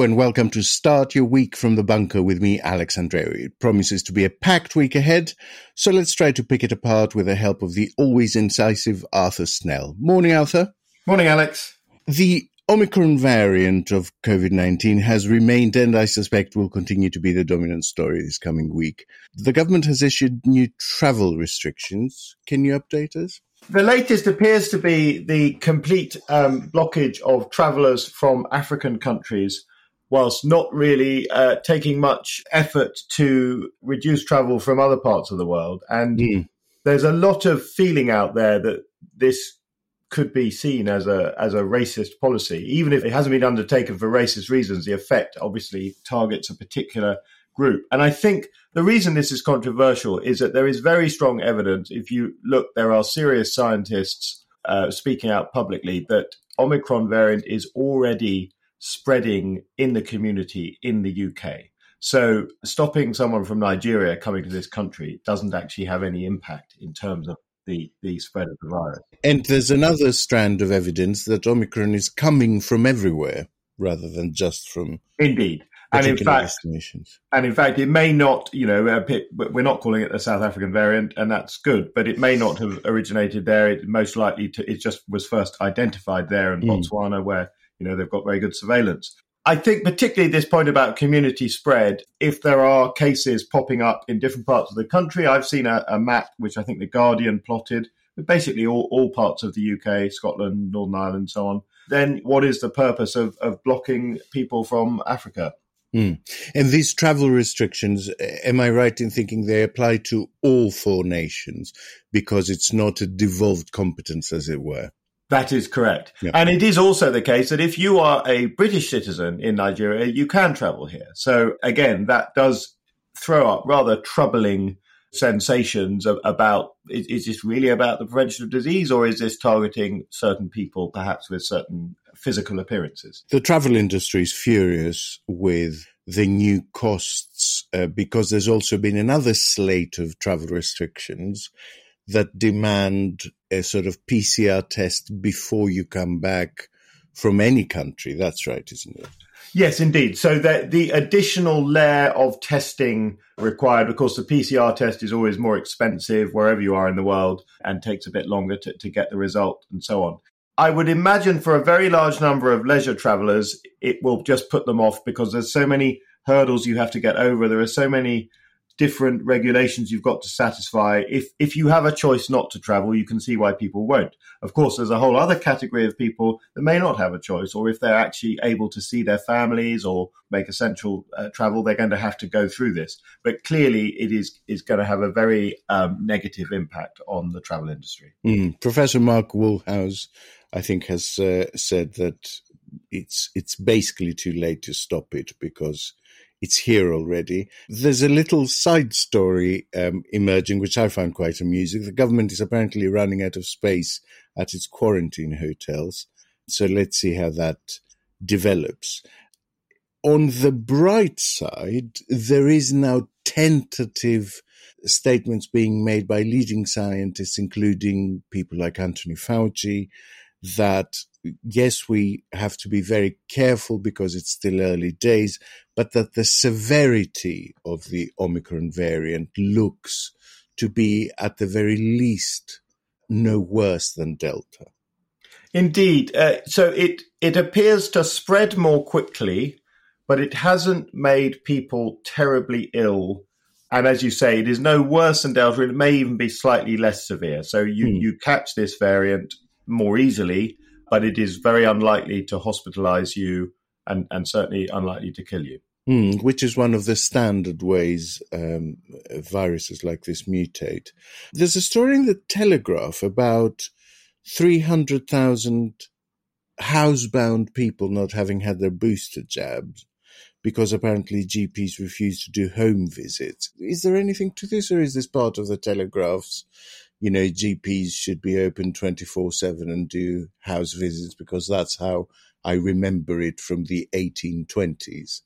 Hello and welcome to Start Your Week from the Bunker with me, Alex Andreou. It promises to be a packed week ahead, so let's try to pick it apart with the help of the always incisive Arthur Snell. Morning, Arthur. Morning, Alex. The Omicron variant of COVID 19 has remained and I suspect will continue to be the dominant story this coming week. The government has issued new travel restrictions. Can you update us? The latest appears to be the complete um, blockage of travellers from African countries, whilst not really uh, taking much effort to reduce travel from other parts of the world. And mm. there's a lot of feeling out there that this could be seen as a as a racist policy, even if it hasn't been undertaken for racist reasons. The effect obviously targets a particular group, and I think the reason this is controversial is that there is very strong evidence. If you look, there are serious scientists uh, speaking out publicly that Omicron variant is already spreading in the community in the UK. So stopping someone from Nigeria coming to this country doesn't actually have any impact in terms of the, the spread of the virus. And there's another strand of evidence that Omicron is coming from everywhere rather than just from indeed. And in fact, and in fact, it may not, you know, we're not calling it the South African variant, and that's good. But it may not have originated there. It most likely to, it just was first identified there in mm. Botswana, where you know they've got very good surveillance. I think particularly this point about community spread, if there are cases popping up in different parts of the country, I've seen a, a map which I think the Guardian plotted, basically all, all parts of the UK, Scotland, Northern Ireland, so on. Then what is the purpose of, of blocking people from Africa? Mm. And these travel restrictions, am I right in thinking they apply to all four nations because it's not a devolved competence, as it were? That is correct. Yeah. And it is also the case that if you are a British citizen in Nigeria, you can travel here. So again, that does throw up rather troubling sensations about is, is, this really about the prevention of disease or is this targeting certain people perhaps with certain physical appearances the travel industry is furious with the new costs uh, because there's also been another slate of travel restrictions that demand a sort of PCR test before you come back from any country. That's right, isn't it? Yes, indeed. So the, the additional layer of testing required, of course, the PCR test is always more expensive wherever you are in the world and takes a bit longer to, to get the result and so on. I would imagine for a very large number of leisure travelers, it will just put them off because there's so many hurdles you have to get over. There are so many different regulations you've got to satisfy. If if you have a choice not to travel, you can see why people won't. Of course, there's a whole other category of people that may not have a choice, or if they're actually able to see their families or make essential uh, travel, they're going to have to go through this. But clearly, it is is going to have a very um, negative impact on the travel industry. Mm. Professor Mark Woolhouse, I think, has uh, said that it's it's basically too late to stop it because it's here already. There's a little side story um, emerging, which I find quite amusing. The government is apparently running out of space at its quarantine hotels. So let's see how that develops. On the bright side, there is now tentative statements being made by leading scientists, including people like Anthony Fauci, that yes, we have to be very careful because it's still early days, but that the severity of the Omicron variant looks to be at the very least no worse than Delta. Indeed. Uh, so it, it appears to spread more quickly, but it hasn't made people terribly ill. And as you say, it is no worse than Delta. It may even be slightly less severe. So you, hmm. you catch this variant more easily but it is very unlikely to hospitalize you and, and certainly unlikely to kill you. Mm, which is one of the standard ways um, viruses like this mutate. There's a story in the Telegraph about 300,000 housebound people not having had their booster jabs because apparently GPs refuse to do home visits. Is there anything to this, or is this part of the Telegraph's you know, GPs should be open 24 7 and do house visits because that's how I remember it from the 1820s.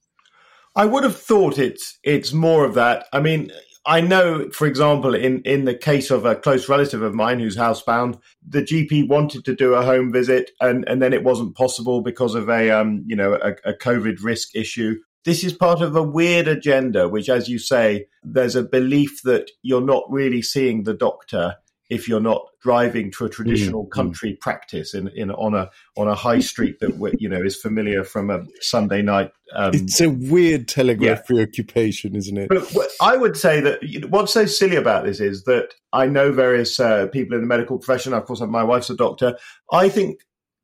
I would have thought it's it's more of that. I mean, I know, for example, in, in the case of a close relative of mine who's housebound, the GP wanted to do a home visit and, and then it wasn't possible because of a, um, you know, a, a COVID risk issue. This is part of a weird agenda, which, as you say, there's a belief that you're not really seeing the doctor if you're not driving to a traditional mm, country mm. practice in, in on a on a high street that you know is familiar from a Sunday night. Um, it's a weird telegraph yeah. preoccupation, isn't it? But I would say that what's so silly about this is that I know various uh, people in the medical profession. Of course, my wife's a doctor. I think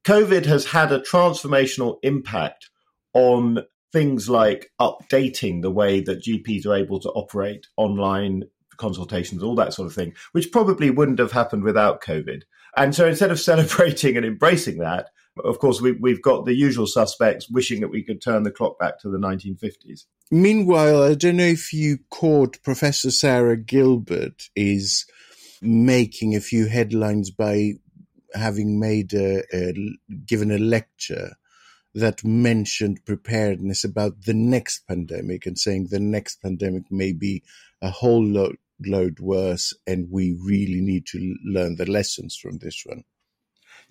COVID has had a transformational impact on things like updating the way that GPs are able to operate online consultations, all that sort of thing, which probably wouldn't have happened without COVID. And so instead of celebrating and embracing that, of course, we, we've got the usual suspects wishing that we could turn the clock back to the 1950s. Meanwhile, I don't know if you caught Professor Sarah Gilbert is making a few headlines by having made a, a given a lecture that mentioned preparedness about the next pandemic and saying the next pandemic may be a whole lot load worse and we really need to learn the lessons from this one.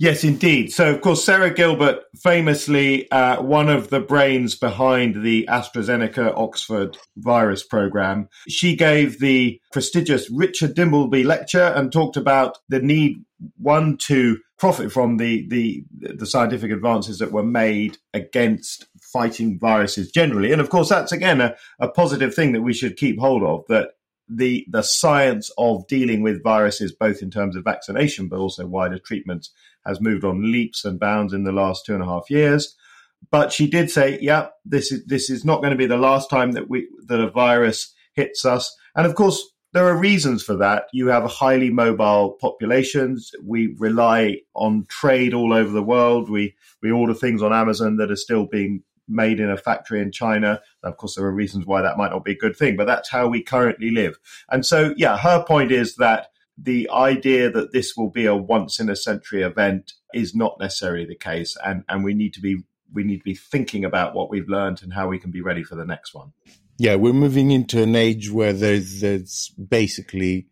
Yes, indeed. So, of course, Sarah Gilbert, famously uh, one of the brains behind the AstraZeneca Oxford virus program, she gave the prestigious Richard Dimbleby lecture and talked about the need, one, to profit from the, the, the scientific advances that were made against fighting viruses generally. And of course, that's again a, a positive thing that we should keep hold of that the the science of dealing with viruses, both in terms of vaccination but also wider treatments, has moved on leaps and bounds in the last two and a half years. But she did say, "Yeah, this is this is not going to be the last time that we that a virus hits us." And of course, there are reasons for that. You have highly mobile populations. We rely on trade all over the world. We we order things on Amazon that are still being made in a factory in China. of course, there are reasons why that might not be a good thing, but that's how we currently live. And so, yeah, her point is that the idea that this will be a once in a century event is not necessarily the case, and and we need to be we need to be thinking about what we've learned and how we can be ready for the next one. Yeah, we're moving into an age where there's, there's basically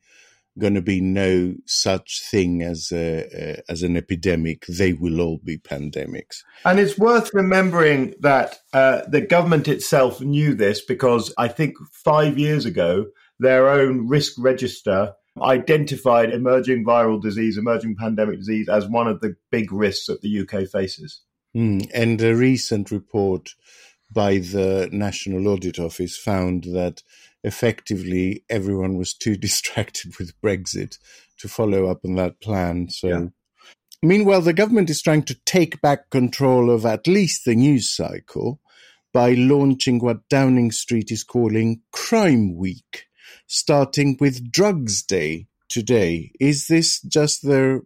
going to be no such thing as a, as an epidemic. They will all be pandemics. And it's worth remembering that uh, the government itself knew this because I think five years ago, their own risk register identified emerging viral disease, emerging pandemic disease as one of the big risks that the UK faces. Mm, and a recent report by the National Audit Office found that effectively everyone was too distracted with Brexit to follow up on that plan. So, yeah. meanwhile, the government is trying to take back control of at least the news cycle by launching what Downing Street is calling Crime Week, starting with Drugs Day today. Is this just the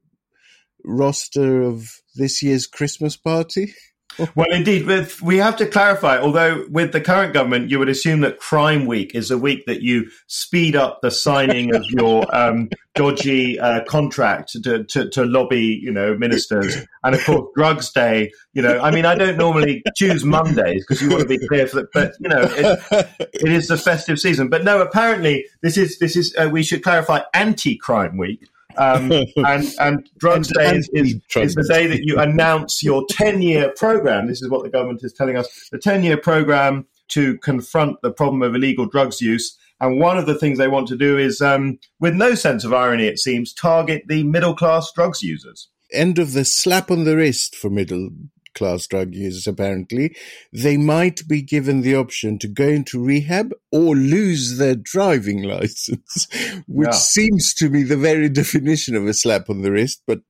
roster of this year's Christmas party? well, indeed, we have to clarify. Although with the current government, you would assume that Crime Week is a week that you speed up the signing of your um, dodgy uh, contract to, to, to, lobby, you know, ministers, and of course, Drugs Day. You know, I mean, I don't normally choose Mondays because you want to be clear for that, but you know, it, it is the festive season. But no, apparently, this is this is uh, we should clarify anti-Crime Week um, and, and Drugs Day is, is, is, the day that you announce your 10 year program. This is what the government is telling us the 10 year program to confront the problem of illegal drugs use. And one of the things they want to do is, um, with no sense of irony, it seems, target the middle class drugs users. End of the slap on the wrist for middle class drug users, apparently, they might be given the option to go into rehab or lose their driving license, which yeah. seems to be the very definition of a slap on the wrist, but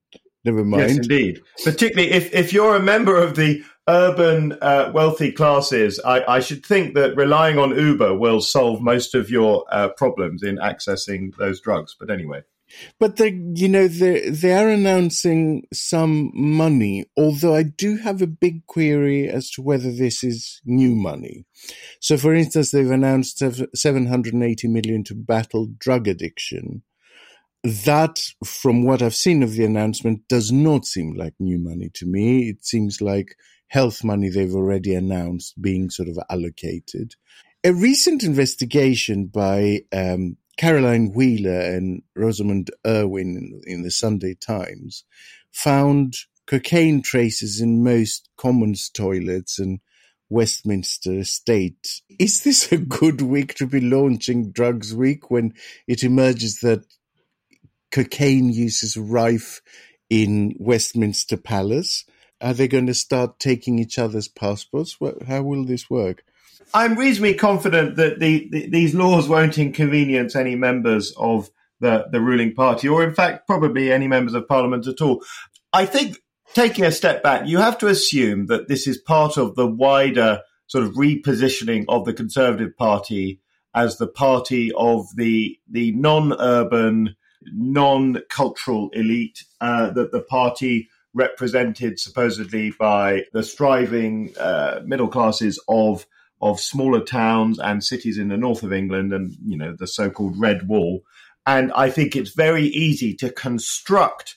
never mind. Yes, indeed. Particularly if, if you're a member of the urban uh, wealthy classes, I, I, should think that relying on Uber will solve most of your uh, problems in accessing those drugs. But anyway. But they, you know, they they are announcing some money. Although I do have a big query as to whether this is new money. So, for instance, they've announced seven hundred and eighty million to battle drug addiction. That, from what I've seen of the announcement, does not seem like new money to me. It seems like health money they've already announced being sort of allocated. A recent investigation by um, Caroline Wheeler and Rosamund Urwin in, in the Sunday Times found cocaine traces in most commons toilets and Westminster estate. Is this a good week to be launching Drugs Week when it emerges that cocaine use is rife in Westminster Palace? Are they going to start taking each other's passports? How will this work? I'm reasonably confident that the, the, these laws won't inconvenience any members of the, the ruling party, or in fact, probably any members of parliament at all. I think taking a step back, you have to assume that this is part of the wider sort of repositioning of the Conservative Party as the party of the the non-urban, non-cultural elite uh, that the party represented supposedly by the striving uh, middle classes of of smaller towns and cities in the north of England and you know the so-called red wall and I think it's very easy to construct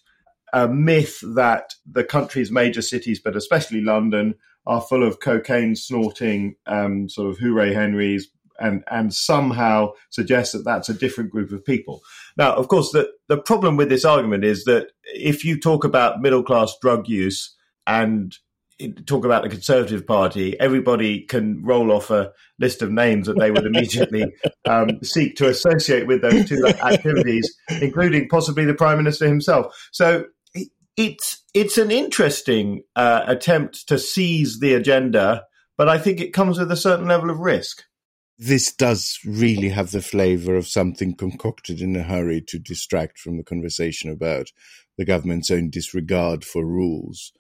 a myth that the country's major cities, but especially London, are full of cocaine snorting um, sort of hooray Henrys, and and somehow suggest that that's a different group of people. Now, of course, the the problem with this argument is that if you talk about middle class drug use and talk about the Conservative Party, everybody can roll off a list of names that they would immediately um, seek to associate with those two activities, including possibly the Prime Minister himself. So it's it's an interesting uh, attempt to seize the agenda, but I think it comes with a certain level of risk. This does really have the flavour of something concocted in a hurry to distract from the conversation about the government's own disregard for rules.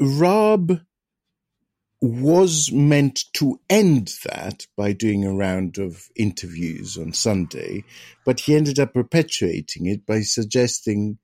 Raab was meant to end that by doing a round of interviews on Sunday, but he ended up perpetuating it by suggesting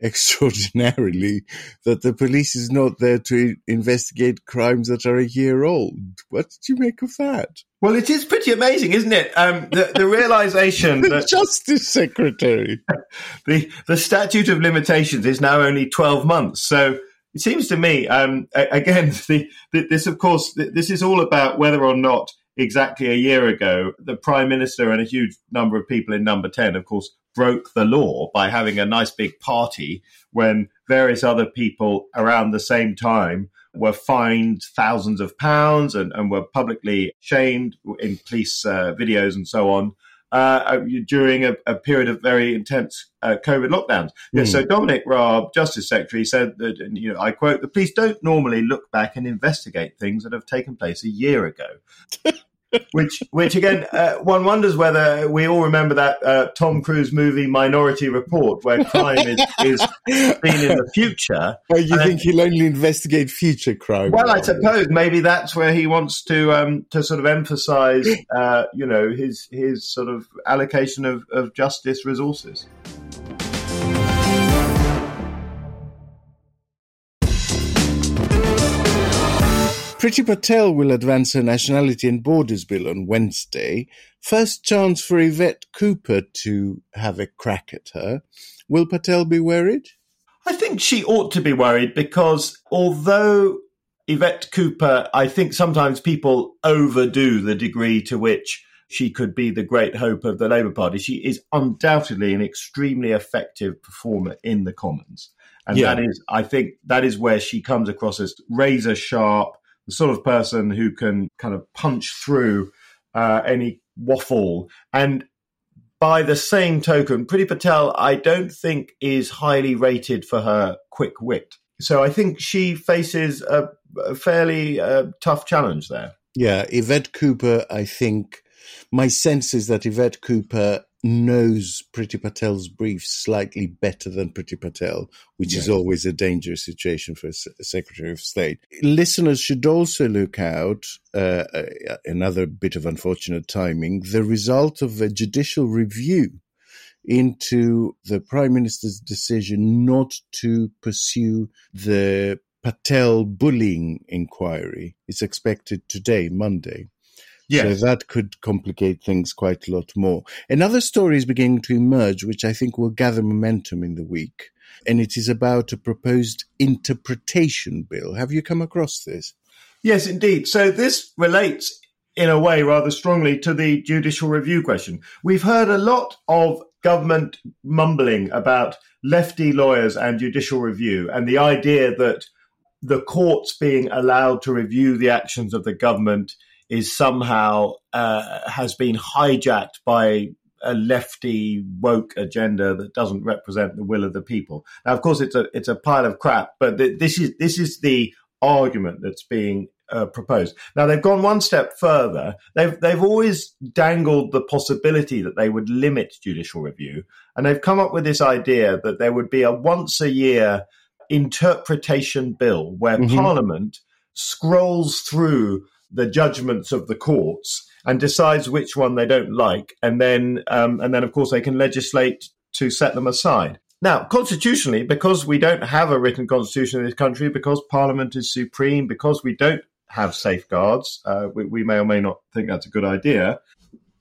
extraordinarily that the police is not there to investigate crimes that are a year old. What did you make of that? Well, it is pretty amazing, isn't it? Um, the, the realization the that Justice Secretary, the the statute of limitations is now only twelve months. So it seems to me, um, again, the, this of course, this is all about whether or not exactly a year ago the prime minister and a huge number of people in Number Ten, of course, broke the law by having a nice big party when various other people around the same time were fined thousands of pounds and, and were publicly shamed in police uh, videos and so on uh, uh during a, a, period of very intense uh, COVID lockdowns. Mm. So Dominic Raab, Justice Secretary, said that, and, you know, I quote, the police don't normally look back and investigate things that have taken place a year ago. which, which again, uh, one wonders whether we all remember that uh, Tom Cruise movie Minority Report, where crime is, is seen in the future. Oh, you and think he'll only investigate future crime? Well, I suppose maybe that's where he wants to um, to sort of emphasise, uh, you know, his his sort of allocation of, of justice resources. Priti Patel will advance her Nationality and Borders Bill on Wednesday. First chance for Yvette Cooper to have a crack at her. Will Patel be worried? I think she ought to be worried because although Yvette Cooper, I think sometimes people overdo the degree to which she could be the great hope of the Labour Party. She is undoubtedly an extremely effective performer in the Commons. And yeah. that is, I think, that is where she comes across as razor sharp, the sort of person who can kind of punch through uh, any waffle. And by the same token, Priti Patel, I don't think is highly rated for her quick wit. So I think she faces a, a fairly uh, tough challenge there. Yeah, Yvette Cooper, I think my sense is that Yvette Cooper knows Priti Patel's briefs slightly better than Priti Patel, which yes. is always a dangerous situation for a, Secretary of State. Listeners should also look out, uh, uh, another bit of unfortunate timing, the result of a judicial review into the Prime Minister's decision not to pursue the Patel bullying inquiry. It's expected today, Monday. Yes. So that could complicate things quite a lot more. Another story is beginning to emerge, which I think will gather momentum in the week. And it is about a proposed interpretation bill. Have you come across this? Yes, indeed. So this relates in a way, rather strongly to the judicial review question. We've heard a lot of government mumbling about lefty lawyers and judicial review and the idea that the courts being allowed to review the actions of the government is somehow uh, has been hijacked by a lefty woke agenda that doesn't represent the will of the people. Now, of course, it's a it's a pile of crap, but th- this is this is the argument that's being uh, proposed. Now they've gone one step further. They've they've always dangled the possibility that they would limit judicial review, and they've come up with this idea that there would be a once a year interpretation bill where mm-hmm. Parliament scrolls through the judgments of the courts and decides which one they don't like, and then um, and then of course they can legislate to set them aside. Now, constitutionally, because we don't have a written constitution in this country, because Parliament is supreme, because we don't have safeguards, uh, we, we, may or may not think that's a good idea.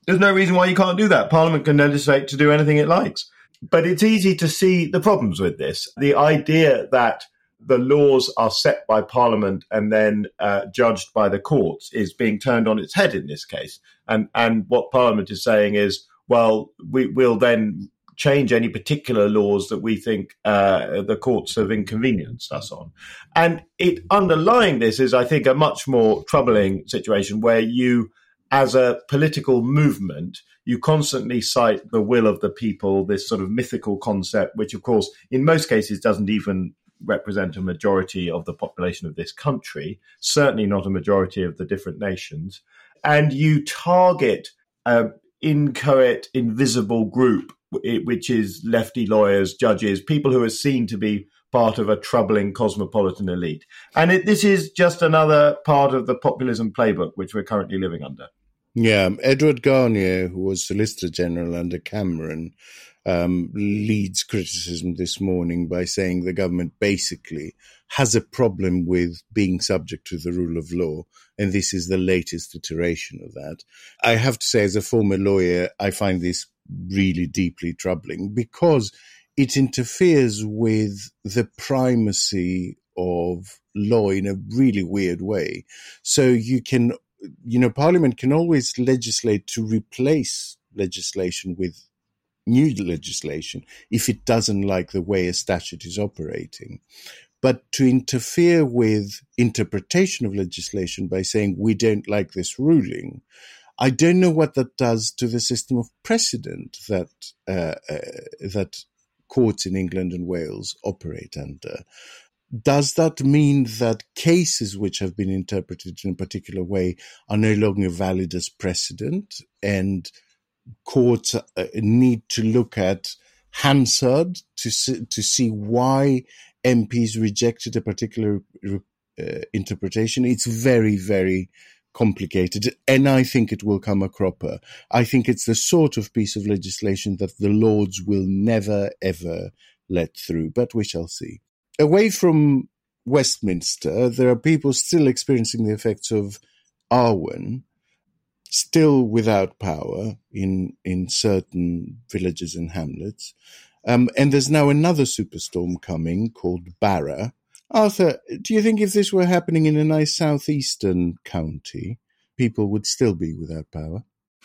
There's no reason why you can't do that. Parliament can legislate to do anything it likes. But it's easy to see the problems with this. The idea that the laws are set by Parliament and then uh, judged by the courts is being turned on its head in this case. And and what Parliament is saying is, well, we will then change any particular laws that we think uh, the courts have inconvenienced us on. And it underlying this is, I think, a much more troubling situation where you, as a political movement, you constantly cite the will of the people, this sort of mythical concept, which, of course, in most cases doesn't even represent a majority of the population of this country, certainly not a majority of the different nations. And you target an inchoate, invisible group, which is lefty lawyers, judges, people who are seen to be part of a troubling cosmopolitan elite. And it, this is just another part of the populism playbook which we're currently living under. Yeah, um, Edward Garnier, who was Solicitor General under Cameron, um, leads criticism this morning by saying the government basically has a problem with being subject to the rule of law. And this is the latest iteration of that. I have to say, as a former lawyer, I find this really deeply troubling because it interferes with the primacy of law in a really weird way. So you can, you know, Parliament can always legislate to replace legislation with new legislation if it doesn't like the way a statute is operating. But to interfere with interpretation of legislation by saying we don't like this ruling, I don't know what that does to the system of precedent that uh, uh, that courts in England and Wales operate under. Does that mean that cases which have been interpreted in a particular way are no longer valid as precedent and courts uh, need to look at Hansard to see, to see why MPs rejected a particular uh, interpretation. It's very, very complicated, and I think it will come a cropper. I think it's the sort of piece of legislation that the Lords will never, ever let through, but we shall see. Away from Westminster, there are people still experiencing the effects of Arwen, still without power in in certain villages and hamlets. Um, and there's now another superstorm coming called Barra. Arthur, do you think if this were happening in a nice southeastern county, people would still be without power?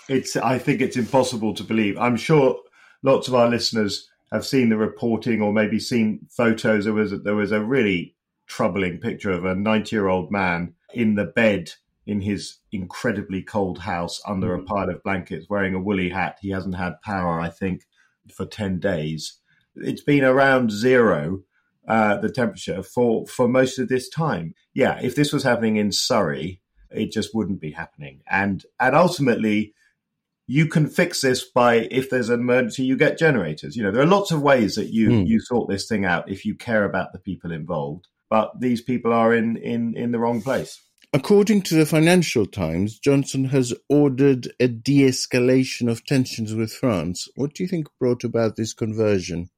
It's. I think it's impossible to believe. I'm sure lots of our listeners have seen the reporting or maybe seen photos. There was there was a really troubling picture of a 90 year old man in the bed in his incredibly cold house under mm-hmm. a pile of blankets, wearing a woolly hat. He hasn't had power, I think, for 10 days. It's been around zero, uh, the temperature, for, for most of this time. Yeah, if this was happening in Surrey, it just wouldn't be happening. And, and ultimately, you can fix this by if there's an emergency, you get generators. You know, there are lots of ways that you, mm. you sort this thing out if you care about the people involved. But these people are in, in, in the wrong place. According to the Financial Times, Johnson has ordered a de escalation of tensions with France. What do you think brought about this conversion?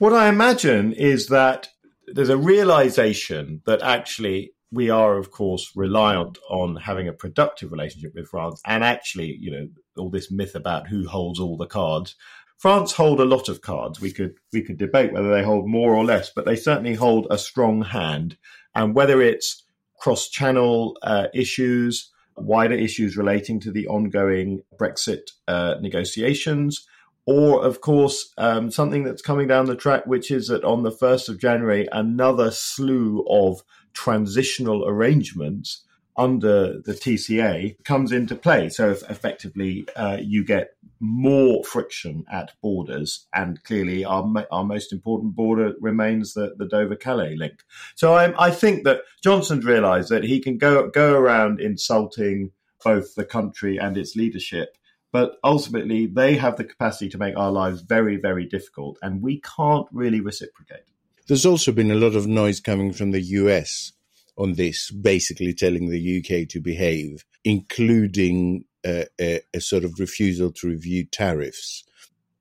What I imagine is that there's a realization that actually we are, of course, reliant on having a productive relationship with France. And actually, you know, all this myth about who holds all the cards. France hold a lot of cards. We could we could debate whether they hold more or less, but they certainly hold a strong hand. And whether it's cross channel uh, issues, wider issues relating to the ongoing Brexit uh, negotiations, or of course um, something that's coming down the track, which is that on the first of January, another slew of transitional arrangements under the TCA comes into play. So effectively, uh, you get more friction at borders, and clearly, our our most important border remains the, the Dover Calais link. So I, I think that Johnson's realised that he can go go around insulting both the country and its leadership. But ultimately, they have the capacity to make our lives very, very difficult, and we can't really reciprocate. There's also been a lot of noise coming from the US on this, basically telling the UK to behave, including a, a, sort of refusal to review tariffs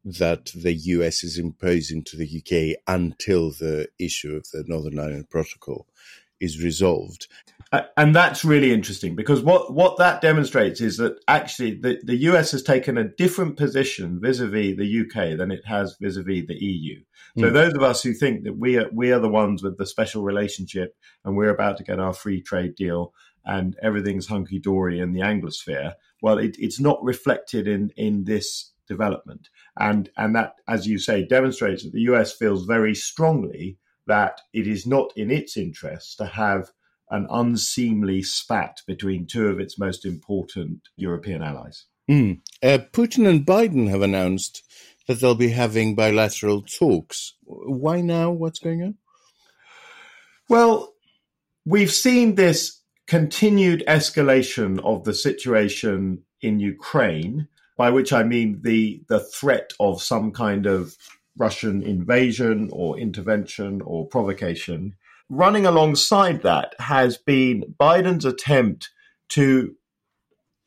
that the US is imposing to the UK until the issue of the Northern Ireland Protocol is resolved. And that's really interesting because what, what that demonstrates is that actually the, the US has taken a different position vis-a-vis the UK than it has vis-a-vis the EU. So mm. those of us who think that we are we are the ones with the special relationship and we're about to get our free trade deal and everything's hunky dory in the Anglosphere, well, it, it's not reflected in in this development, and and that, as you say, demonstrates that the US feels very strongly that it is not in its interest to have an unseemly spat between two of its most important European allies. Mm. Uh, Putin and Biden have announced that they'll be having bilateral talks. Why now? What's going on? Well, we've seen this continued escalation of the situation in Ukraine, by which I mean the, the threat of some kind of Russian invasion or intervention or provocation. Running alongside that has been Biden's attempt to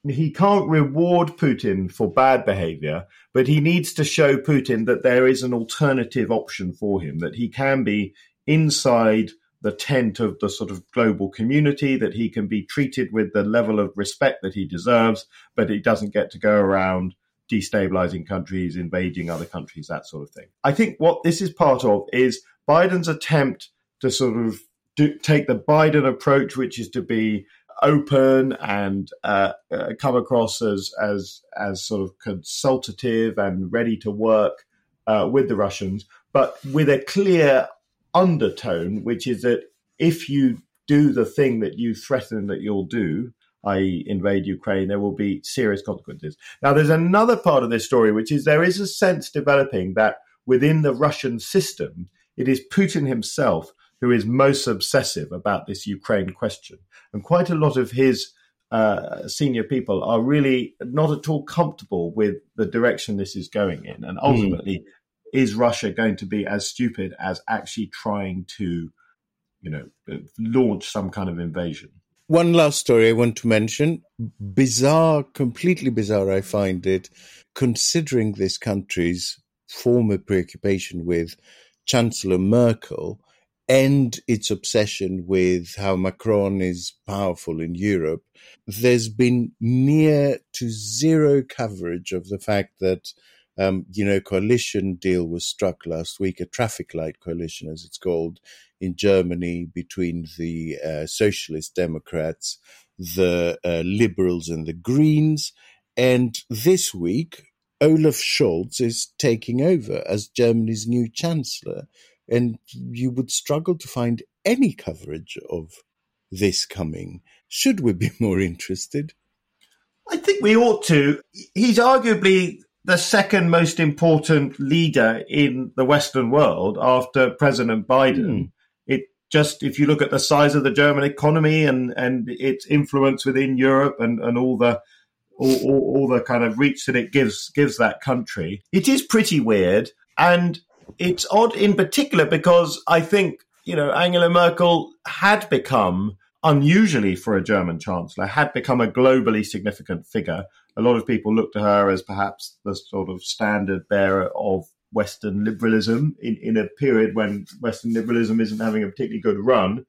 he can't reward Putin for bad behavior, but he needs to show Putin that there is an alternative option for him, that he can be inside the tent of the sort of global community, that he can be treated with the level of respect that he deserves, but he doesn't get to go around destabilizing countries, invading other countries, that sort of thing. I think what this is part of is Biden's attempt to sort of do, take the Biden approach, which is to be open and uh, uh, come across as as as sort of consultative and ready to work uh, with the Russians, but with a clear undertone, which is that if you do the thing that you threaten that you'll do, i.e., invade Ukraine, there will be serious consequences. Now, there's another part of this story, which is there is a sense developing that within the Russian system, it is Putin himself who is most obsessive about this Ukraine question. And quite a lot of his uh, senior people are really not at all comfortable with the direction this is going in. And ultimately, mm. is Russia going to be as stupid as actually trying to, you know, launch some kind of invasion? One last story I want to mention. Bizarre, completely bizarre, I find it, considering this country's former preoccupation with Chancellor Merkel and its obsession with how Macron is powerful in Europe, there's been near to zero coverage of the fact that, um, you know, coalition deal was struck last week, a traffic light coalition, as it's called, in Germany between the uh, Socialist Democrats, the uh, Liberals, and the Greens. And this week, Olaf Scholz is taking over as Germany's new chancellor and you would struggle to find any coverage of this coming. Should we be more interested? I think we ought to. He's arguably the second most important leader in the Western world after President Biden. Mm. It just, if you look at the size of the German economy and, and its influence within Europe and, and all the all, all, all the kind of reach that it gives gives that country, it is pretty weird. And it's odd in particular because I think, you know, Angela Merkel had become unusually for a German chancellor, had become a globally significant figure. A lot of people look to her as perhaps the sort of standard bearer of Western liberalism in, in a period when Western liberalism isn't having a particularly good run.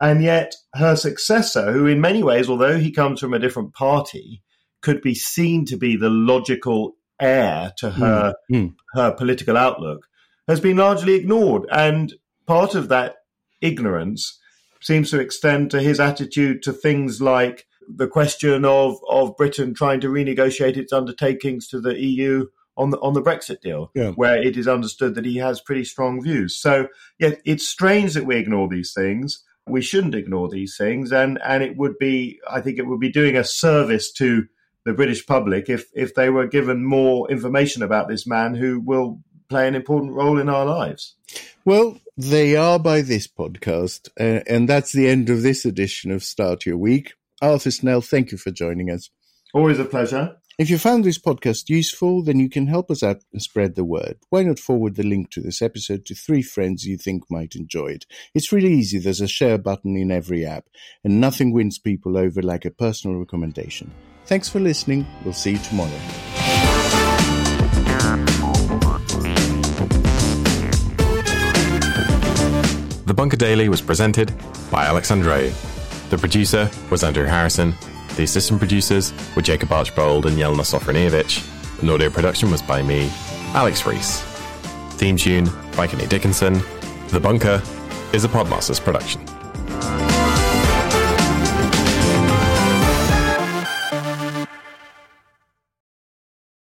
And yet her successor, who in many ways, although he comes from a different party, could be seen to be the logical heir to her, mm. her political outlook, has been largely ignored. And part of that ignorance seems to extend to his attitude to things like the question of, of Britain trying to renegotiate its undertakings to the EU on the on the Brexit deal, Yeah. where it is understood that he has pretty strong views. So yeah, it's strange that we ignore these things. We shouldn't ignore these things, and and it would be, I think, it would be doing a service to the British public if if they were given more information about this man who will play an important role in our lives. Well, they are by this podcast, uh, and that's the end of this edition of Start Your Week. Arthur Snell, thank you for joining us. Always a pleasure. If you found this podcast useful, then you can help us out and spread the word. Why not forward the link to this episode to three friends you think might enjoy it? It's really easy. There's a share button in every app, and nothing wins people over like a personal recommendation. Thanks for listening. We'll see you tomorrow. The Bunker Daily was presented by Alex Andreou. The producer was Andrew Harrison. The assistant producers were Jacob Archbold and Jelena Sofronijevic. And audio production was by me, Alex Rees. Theme tune by Kenny Dickinson. The Bunker is a Podmasters production.